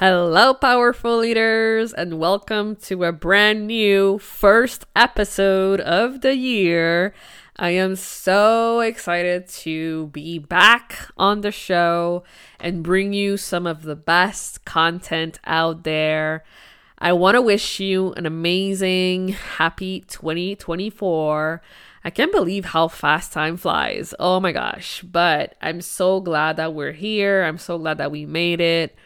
Hello, powerful leaders, and welcome to a brand new first episode of the year. I am so excited to be back on the show and bring you some of the best content out there. I want to wish you an amazing, happy 2024. I can't believe how fast time flies. Oh my gosh. But I'm so glad that we're here. I'm so glad that we made it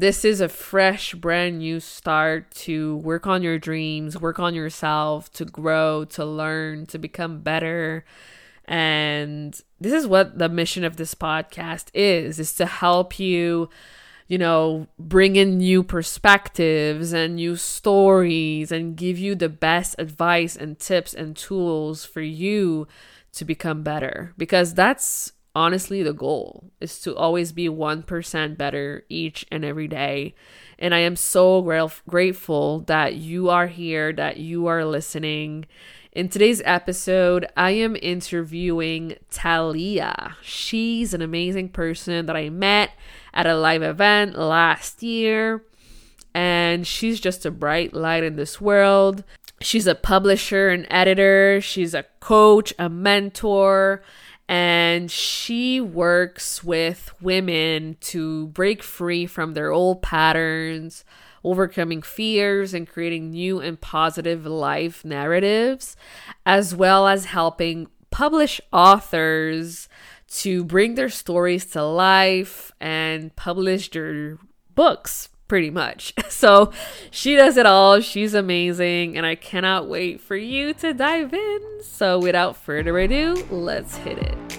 this is a fresh, brand new start to work on your dreams, work on yourself, to grow, to learn, to become better. And this is what the mission of this podcast is, is to help you, you know, bring in new perspectives and new stories and give you the best advice and tips and tools for you to become better because that's honestly the goal is to always be 1% better each and every day. And I am so gra- grateful that you are here, that you are listening. In today's episode, I am interviewing Talya. She's an amazing person that I met at a live event last year. And she's just a bright light in this world. She's a publisher and editor, she's a coach, a mentor and she works with women to break free from their old patterns, overcoming fears, and creating new and positive life narratives, as well as helping publish authors to bring their stories to life and publish their books pretty much. So she does it all. She's amazing, and I cannot wait for you to dive in. So without further ado, let's hit it.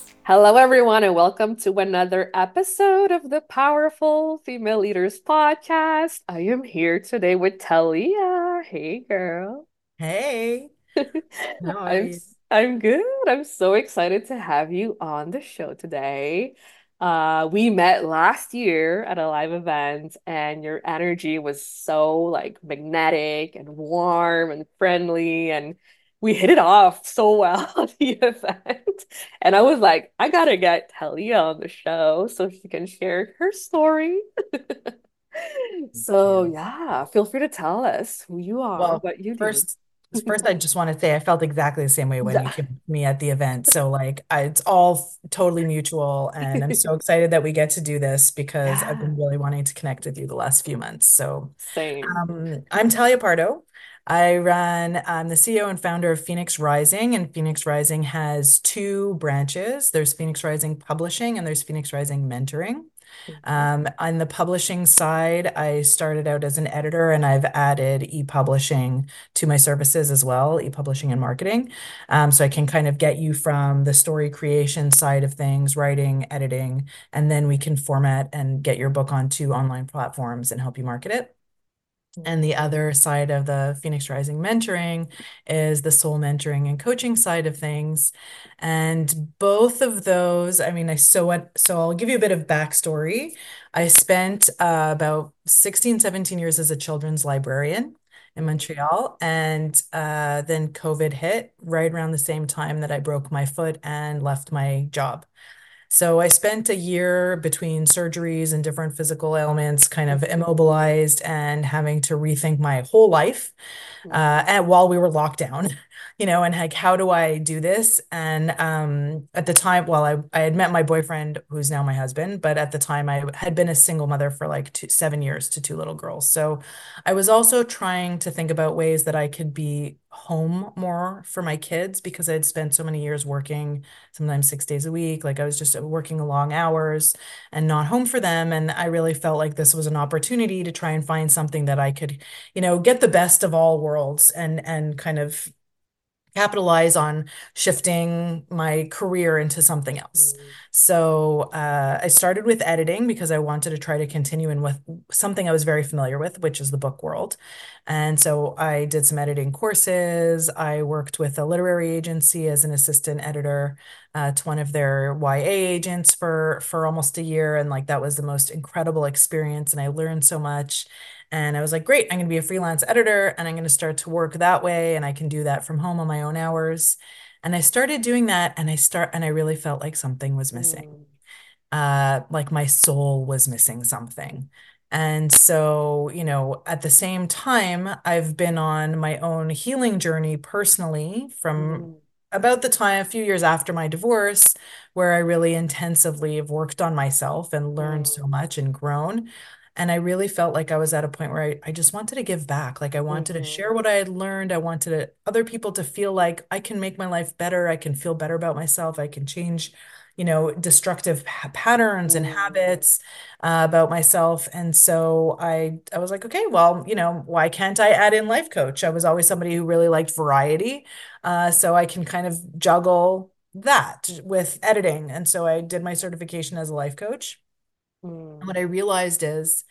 Hello, everyone, and welcome to another episode of the Powerful Female Leaders Podcast. I am here today with Talya. Hey, girl. Hey. I'm I'm good. I'm so excited to have you on the show today. Uh, we met last year at a live event, and your energy was so like magnetic and warm and friendly, and we hit it off so well at the event. And I was like, I gotta get Talya on the show so she can share her story. So yeah, feel free to tell us who you are, Well, what you do. first, first, I just want to say I felt exactly the same way when you came to me at the event. So like, I, it's all totally mutual, and I'm so excited that we get to do this because I've been really wanting to connect with you the last few months. So, same. um, I'm Talya Pardo. I run, I'm the CEO and founder of Phoenix Rising, and Phoenix Rising has two branches. There's Phoenix Rising Publishing and there's Phoenix Rising Mentoring. Mhm. Um, on the publishing side, I started out as an editor and I've added e-publishing to my services as well, e-publishing and marketing. Um, so I can kind of get you from the story creation side of things, writing, editing, and then we can format and get your book onto online platforms and help you market it. And the other side of the Phoenix Rising mentoring is the soul mentoring and coaching side of things. And both of those, I mean, I so what, so I'll give you a bit of backstory. I spent uh, about 16, 17 years as a children's librarian in Montreal. And uh, then COVID hit right around the same time that I broke my foot and left my job. So I spent a year between surgeries and different physical ailments, kind of immobilized and having to rethink my whole life Mhm. uh, and while we were locked down. You know, and like, how do I do this? And um, at the time, well, I, I had met my boyfriend, who's now my husband, but at the time I had been a single mother for like two, seven years to two little girls. So I was also trying to think about ways that I could be home more for my kids because I'd spent so many years working, sometimes six days a week. Like I was just working long hours and not home for them. And I really felt like this was an opportunity to try and find something that I could, you know, get the best of all worlds and and kind of capitalize on shifting my career into something else. Mm, So uh, I started with editing because I wanted to try to continue in with something I was very familiar with, which is the book world. And so I did some editing courses. I worked with a literary agency as an assistant editor uh, to one of their YA agents for for almost a year, and like that was the most incredible experience, and I learned so much. And I was like, great, I'm going to be a freelance editor and I'm going to start to work that way. And I can do that from home on my own hours. And I started doing that and I start and I really felt like something was missing. mm, Uh, like my soul was missing something. And so, you know, at the same time, I've been on my own healing journey personally from mm, about the time, a few years after my divorce, where I really intensively have worked on myself and learned so mm, much and grown. And I really felt like I was at a point where I, I just wanted to give back. Like I wanted to share what I had learned. I wanted to, other people to feel like I can make my life better. I can feel better about myself. I can change, you know, destructive pa- patterns and mm, habits uh, about myself. And so I, I was like, okay, well, you know, why can't I add in life coach? I was always somebody who really liked variety. Uh, so I can kind of juggle that with editing. And so I did my certification as a life coach. And mm, what I realized is,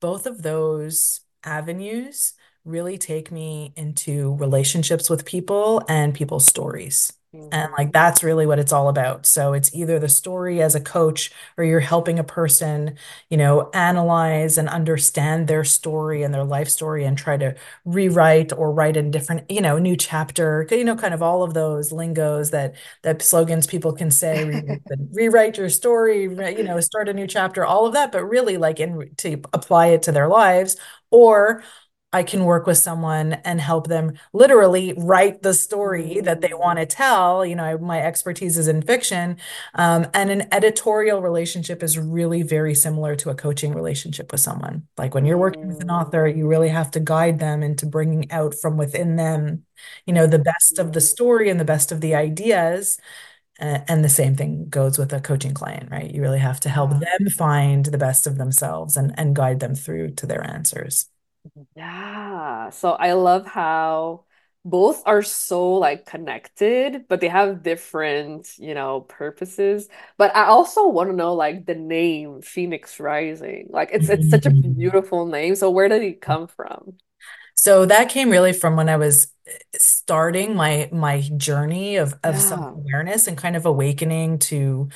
both of those avenues really take me into relationships with people and people's stories. And mhm, like that's really what it's all about. So it's either the story as a coach or you're helping a person, you know, analyze and understand their story and their life story and try to rewrite or write a different, you know, new chapter, you know, kind of all of those lingos that that slogans people can say, rewrite your story, you know, start a new chapter, all of that, but really like in to apply it to their lives or I can work with someone and help them literally write the story that they want mm, to tell. You know, I, my expertise is in fiction. Um, and an editorial relationship is really very similar to a coaching relationship with someone. Like when you're working with an mm, author, you really have to guide them into bringing out from within them, you know, the best of the mhm. story and the best of the ideas. Uh, and the same thing goes with a coaching client, right? You really have to help them find the best of themselves and, and guide them through to their answers. Yeah. So I love how both are so like connected, but they have different, you know, purposes. But I also want to know like the name Phoenix Rising. Like it's it's such a Mhm. beautiful name. So where did it come from? So that came really from when I was uh, starting my my journey of of Yeah. self-awareness and kind of awakening to, you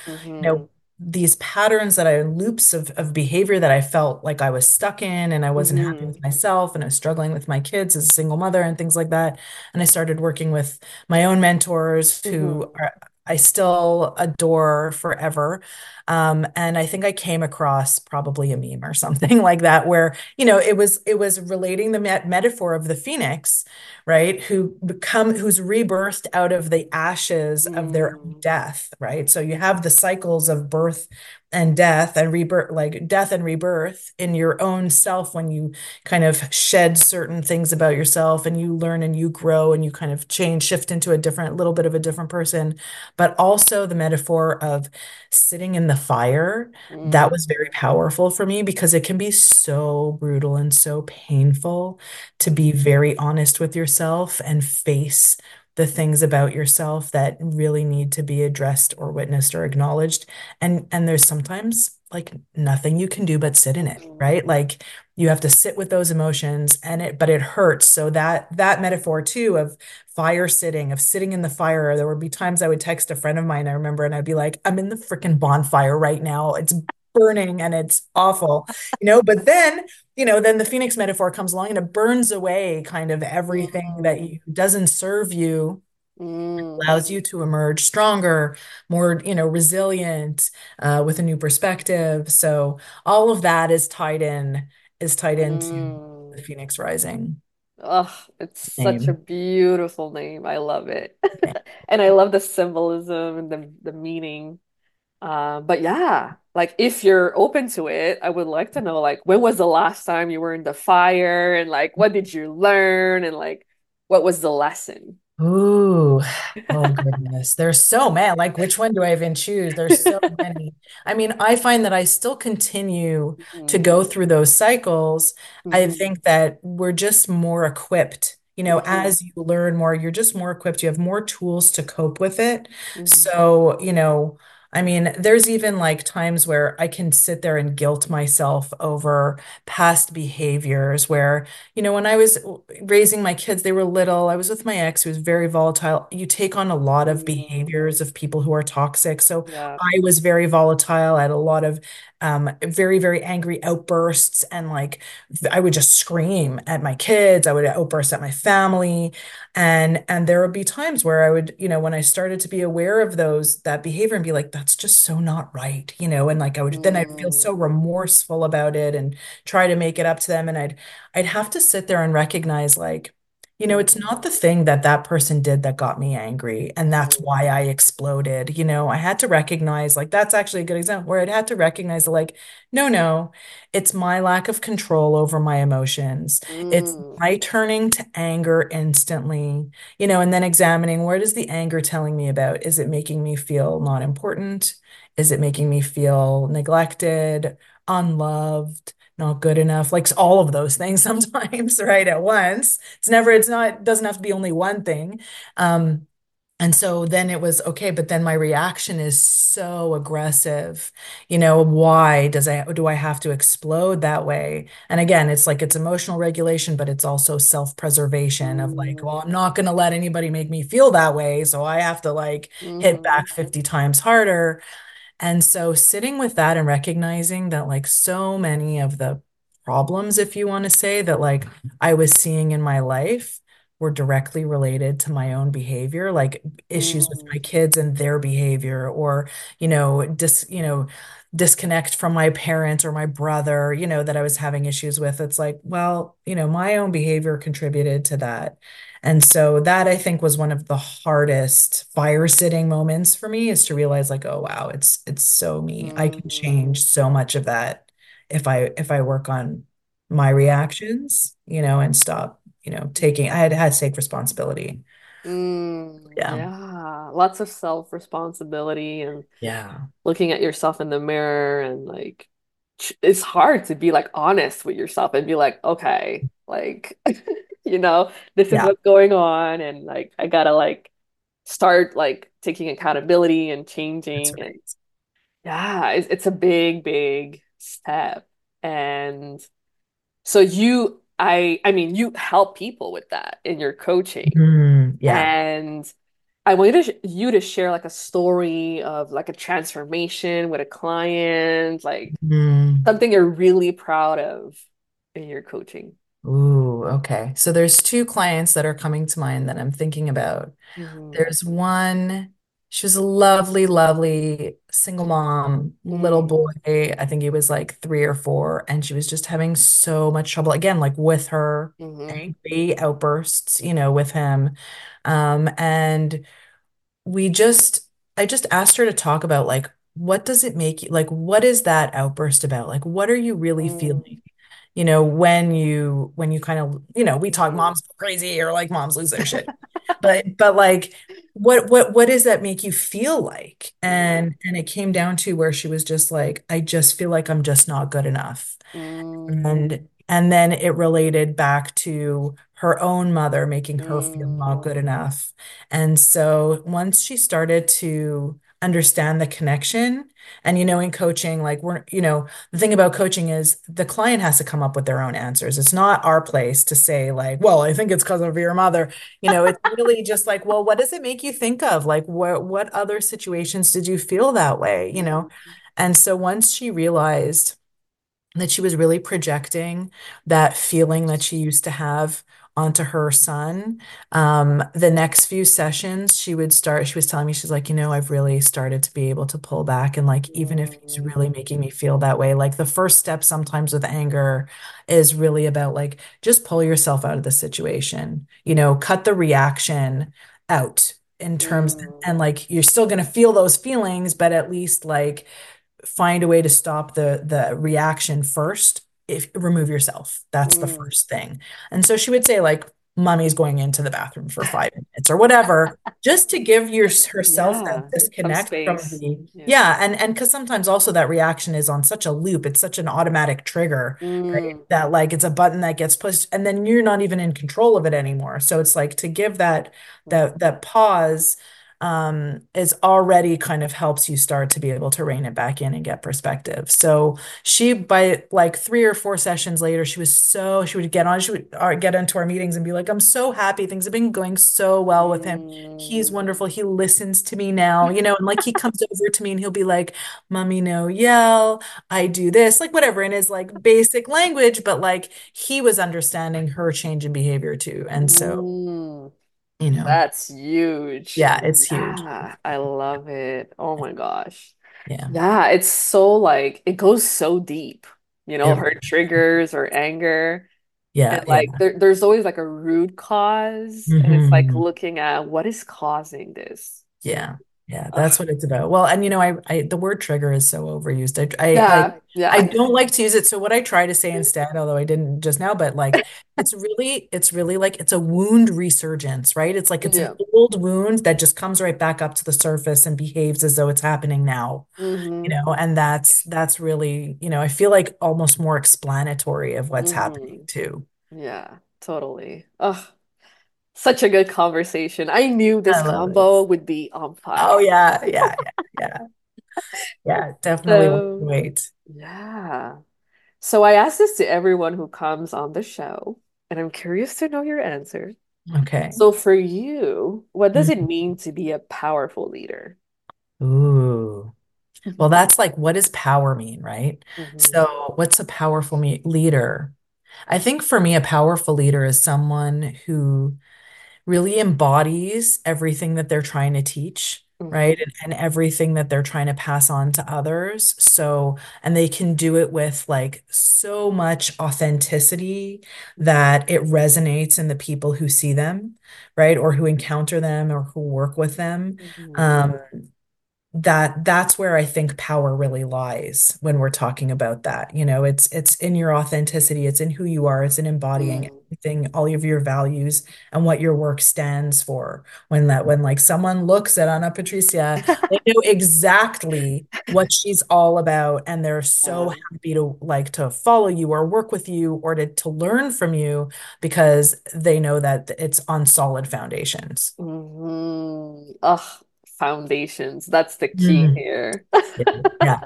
know, these patterns that I loops of of behavior that I felt like I was stuck in and I wasn't happy Mm-hmm. with myself and I was struggling with my kids as a single mother and things like that. And I started working with my own mentors who Mm-hmm. are I still adore forever. Um, and I think I came across probably a meme or something like that where you know it was it was relating the met metaphor of the phoenix right who become who's rebirthed out of the ashes of their Mm-hmm. death right so you have the cycles of birth and death and rebirth like death and rebirth in your own self when you kind of shed certain things about yourself and you learn and you grow and you kind of change shift into a different little bit of a different person. But also the metaphor of sitting in the fire that mm. was very powerful for me because it can be so brutal and so painful to be very honest with yourself and face the things about yourself that really need to be addressed or witnessed or acknowledged. And and there's sometimes like nothing you can do but sit in it, right? Like you have to sit with those emotions and it but it hurts. So that that metaphor too of fire sitting, of sitting in the fire. There would be times I would text a friend of mine, I remember, and I'd be like, I'm in the freaking bonfire right now. It's burning and it's awful, you know, but then, you know, then the Phoenix metaphor comes along and it burns away kind of everything that Mm-hmm. you doesn't serve you, Mm-hmm. allows you to emerge stronger, more, you know, resilient, uh, with a new perspective. So all of that is tied in, is tied into the Mm-hmm. Phoenix rising. Oh, it's such a beautiful name. I love it. And I love the symbolism and the the meaning. Uh, but yeah, like if you're open to it, I would like to know like when was the last time you were in the fire and like what did you learn and like what was the lesson? Ooh, oh goodness. There's so many. Like, which one do I even choose? There's so many. I mean, I find that I still continue to Mhm, go through those cycles. I mhm, think that we're just more equipped. You know, mhm, as you learn more, you're just more equipped. You have more tools to cope with it. mhm, So, you know, I mean, there's even like times where I can sit there and guilt myself over past behaviors where you know, when I was raising my kids, they were little. I was with my ex who was very volatile. You take on a lot of mhm. behaviors of people who are toxic. So Yeah. I was very volatile. I had a lot of um, very, very angry outbursts. And like, I would just scream at my kids. I would outburst at my family. And and there would be times where I would, you know, when I started to be aware of those, that behavior and be like, that's just so not right, you know, and like I would then I'd feel so Mm, remorseful about it and try to make it up to them. And I'd I'd have to sit there and recognize, like, you know, it's not the thing that that person did that got me angry. And that's mhm, why I exploded. You know, I had to recognize, like, that's actually a good example where I'd had to recognize, like, no, no, it's my lack of control over my emotions. It's mm, my turning to anger instantly, you know, and then examining where does the anger telling me about? Is it making me feel not important? Is it making me feel neglected, unloved? Not good enough like all of those things sometimes right at once. It's never it's not it doesn't have to be only one thing. Um and so then it was okay but then my reaction is so aggressive. You know why does I do I have to explode that way? And again it's like it's emotional regulation but it's also self-preservation of like well mm, I'm not going to let anybody make me feel that way so I have to like hit mhm, back 50 times harder and so sitting with that and recognizing that like so many of the problems, if you want to say, that like I was seeing in my life were directly related to my own behavior, like issues with my mm, kids and their behavior, or, you know, dis, you know, disconnect from my parents or my brother, you know, that I was having issues with. It's like, well, you know, my own behavior contributed to that. And so that I think was one of the hardest fire sitting moments for me is to realize like, oh wow, it's it's so me. I can change mhm, so much of that if I if I work on my reactions, you know, and stop, you know, taking I had had to take responsibility. Mm, Yeah. yeah, lots of self-responsibility and Yeah. looking at yourself in the mirror and like it's hard to be like honest with yourself and be like, okay, like you know, this is Yeah. what's going on and like I gotta like start like taking accountability and changing and yeah, it's it's a big, big step. And so you I I mean you help people with that in your coaching. Mm, yeah. And I wanted to you to share like a story of like a transformation with a client, like Mm. something you're really proud of in your coaching. Ooh, okay. So there's two clients that are coming to mind that I'm thinking about. hmm There's one, she was a lovely, lovely single mom, little Mm, boy. I think he was like three or four, and she was just having so much trouble again, like with her hmm angry outbursts, you know, with him. Um, and we just, I just asked her to talk about like, what does it make you like, what is that outburst about? Like, what are you really feeling? Mm, you know, when you when you kind of, you know, we talk moms crazy or like moms lose their shit. But but like what what what does that make you feel like? And and it came down to where she was just like, I just feel like I'm just not good enough. Mm, And and then it related back to her own mother making her feel not good mm, enough. And so once she started to understand the connection, and you know, in coaching, like we're, you know, the thing about coaching is the client has to come up with their own answers. It's not our place to say, like, well, I think it's because of your mother. You know, it's really just like, well, what does it make you think of? Like, what what other situations did you feel that way? You know? mm, And so once she realized that she was really projecting that feeling that she used to have onto her son. Um, the next few sessions, she would start, she was telling me, she's like, you know, I've really started to be able to pull back. And like, even if he's really making me feel that way, like the first step sometimes with anger is really about like, just pull yourself out of the situation, you know, cut the reaction out in terms mm, and like you're still going to feel those feelings but at least like find a way to stop the the reaction first if remove yourself. That's the mm. first thing. And so she would say like mommy's going into the bathroom for five minutes or whatever just to give your herself that Yeah, some disconnect from the Yeah. yeah and and because sometimes also that reaction is on such a loop. It's such an automatic trigger right? Mm, that like it's a button that gets pushed and then you're not even in control of it anymore. So it's like to give that that that pause um, is already kind of helps you start to be able to rein it back in and get perspective. So she, by like three or four sessions later, she was so, she would get on, she would uh, get into our meetings and be like, I'm so happy. Things have been going so well with him. He's mm. wonderful. He listens to me now, you know, and like he comes over to me and he'll be like, Mommy, no yell. I do this, like whatever in his like basic language, but like he was understanding her change in behavior too. And so, Mm. You know, That's huge. yeah, it's huge. Yeah, I love it. Oh my gosh. Yeah. Yeah, it's so like it goes so deep, you know, It her triggers or anger. And Yeah, like yeah. there, there's always like a root cause, and it's like hmm looking at what is causing this. Yeah. Yeah, that's Ugh. what it's about. Well, and you know, I, I the word trigger is so overused. I, I I Yeah, I don't like to use it. So what I try to say instead, although I didn't just now, but like it's really it's really like it's a wound resurgence, right? It's like it's an old wound that just comes right back up to the surface and behaves as though it's happening now, you hmm know, and that's that's really, you know, I feel like almost more explanatory of what's happening hmm too. Yeah, totally. Ugh, such a good conversation. I knew this I love it. combo would be on fire. Oh yeah, yeah, yeah, yeah. Yeah, definitely So, wait. yeah. So I ask this to everyone who comes on the show, and I'm curious to know your answer. Okay. So for you, what does it Mhm. mean to be a powerful leader? Ooh. Well, that's like, what does power mean, right? hmm So, what's a powerful me leader? I think for me, a powerful leader is someone who really embodies everything that they're trying to teach, right? And, and everything that they're trying to pass on to others. So, and they can do it with like so much authenticity that it resonates in the people who see them, right? Or who encounter them or who work with them. hmm Um, that that's where I think power really lies when we're talking about that. You know, it's it's in your authenticity, it's in who you are, it's in embodying mm everything, all of your values and what your work stands for. When that when like someone looks at Anna Patricia, they know exactly what she's all about and they're so happy to like to follow you or work with you or to to learn from you because they know that it's on solid foundations. hmm Ugh, foundations. That's the key Mm. here. Yeah.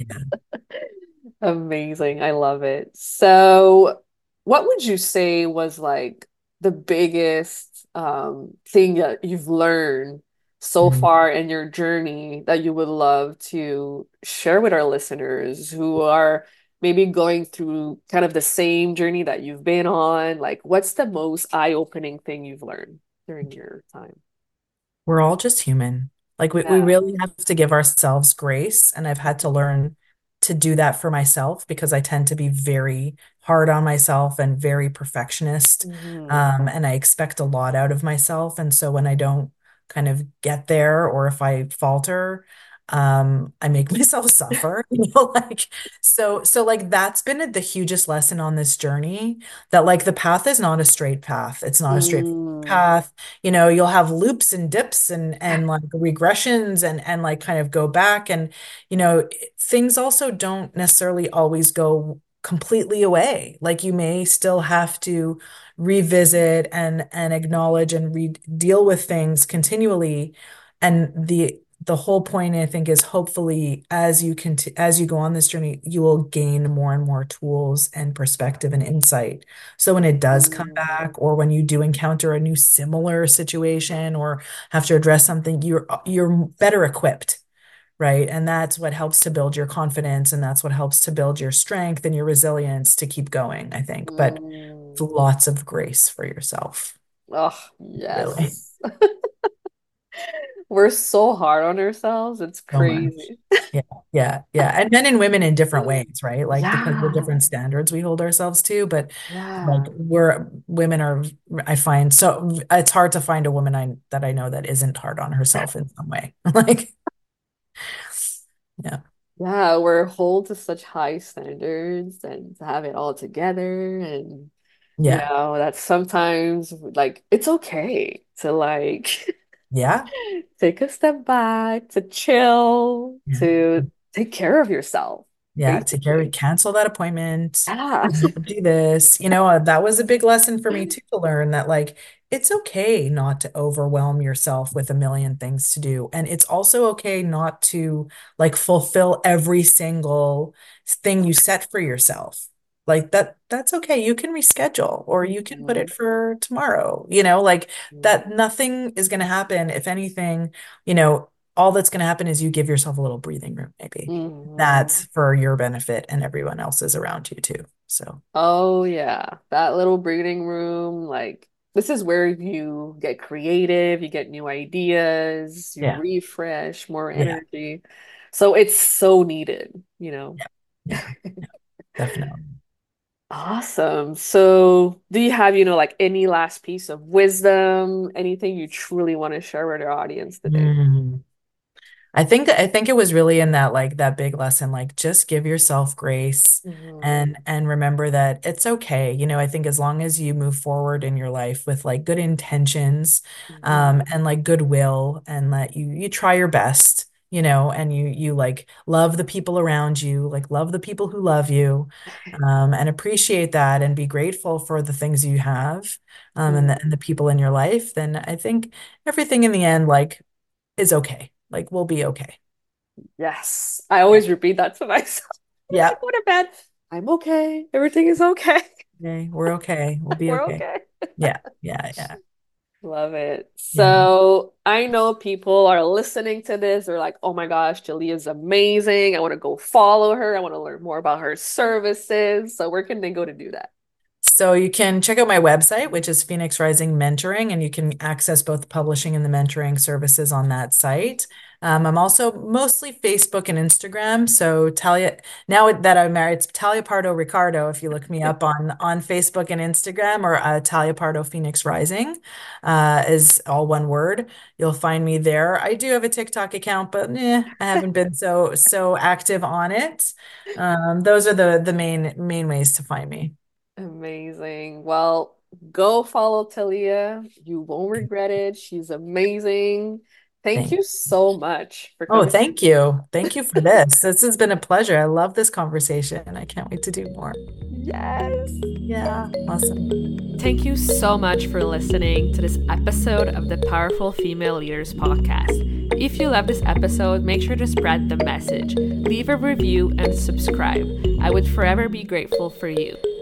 Yeah. Amazing. I love it. So, what would you say was like the biggest um, thing that you've learned so Mm. far in your journey that you would love to share with our listeners who are maybe going through kind of the same journey that you've been on? Like, what's the most eye-opening thing you've learned during your time? We're all just human. Like we, we really have to give ourselves grace. And I've had to learn to do that for myself because I tend to be very hard on myself and very perfectionist. hmm Um, and I expect a lot out of myself. And so when I don't kind of get there or if I falter, um, I make myself suffer, you know, like so so like that's been the hugest lesson on this journey that like the path is not a straight path. It's not a straight Mm. path. You know you'll have loops and dips and and like regressions and and like kind of go back. And you know things also don't necessarily always go completely away. Like you may still have to revisit and and acknowledge and re deal with things continually. And the the whole point I think is hopefully as you can as you go on this journey you will gain more and more tools and perspective and insight so when it does come Mm. back, or when you do encounter a new similar situation or have to address something, you're you're better equipped, right? And that's what helps to build your confidence, and that's what helps to build your strength and your resilience to keep going, I think. But lots of grace for yourself. Oh, yes. Really. We're so hard on ourselves. It's crazy. So yeah, yeah, yeah. And men and women in different ways, right? Like yeah. because of the different standards we hold ourselves to. But yeah. like we're women are I find so it's hard to find a woman I that I know that isn't hard on herself in some way. like yeah. Yeah, we're held to such high standards and to have it all together and yeah. you know that sometimes like it's okay to like yeah take a step back to chill yeah. to take care of yourself yeah basically. take care of cancel that appointment yeah. do this you know uh, that was a big lesson for me too to learn that like it's okay not to overwhelm yourself with a million things to do and it's also okay not to like fulfill every single thing you set for yourself like that that's okay you can reschedule or you can put it mm-hmm. for tomorrow you know like that mm-hmm. nothing is going to happen if anything you know all that's going to happen is you give yourself a little breathing room maybe mm-hmm. that's for your benefit and everyone else's around you too so oh yeah that little breathing room like this is where you get creative you get new ideas you yeah. refresh more energy yeah. so it's so needed you know yeah. yeah. definitely Awesome. So, do you have, you know, like any last piece of wisdom, anything you truly want to share with our audience today? Mm. I think I think it was really in that like that big lesson like just give yourself grace mm-hmm. and and remember that it's okay. You know, I think as long as you move forward in your life with like good intentions mm-hmm. um and like goodwill and that you you try your best you know and you you like love the people around you like love the people who love you um, and appreciate that and be grateful for the things you have um, and, the, and the people in your life then i think everything in the end like is okay like we'll be okay. Yes. I always repeat that to myself. Yeah go to bed i'm okay. Everything is okay. Okay. We're okay. We'll be we're okay. okay. yeah. Yeah. Yeah Love it. So yeah. I know people are listening to this. They're like, oh my gosh, Talya is amazing. I want to go follow her. I want to learn more about her services. So where can they go to do that? So you can check out my website, which is Phoenix Rising Mentoring, and you can access both the publishing and the mentoring services on that site. Um, I'm also mostly Facebook and Instagram. So Talya, now that I'm married, it's Talya Pardo Ricardo. If you look me up on on Facebook and Instagram, or uh, Talya Pardo Phoenix Rising, uh, is all one word. You'll find me there. I do have a TikTok account, but eh, I haven't been so so active on it. Um, those are the the main main ways to find me. Amazing. Well, go follow Talya. You won't regret it. She's amazing. Thank you so much for Oh, thank you. Thank you for this. This has been a pleasure. I love this conversation. I can't wait to do more. Yes. Yeah. Awesome. Thank you so much for listening to this episode of the Powerful Female Leaders podcast. If you love this episode, make sure to spread the message, leave a review, and subscribe. I would forever be grateful for you.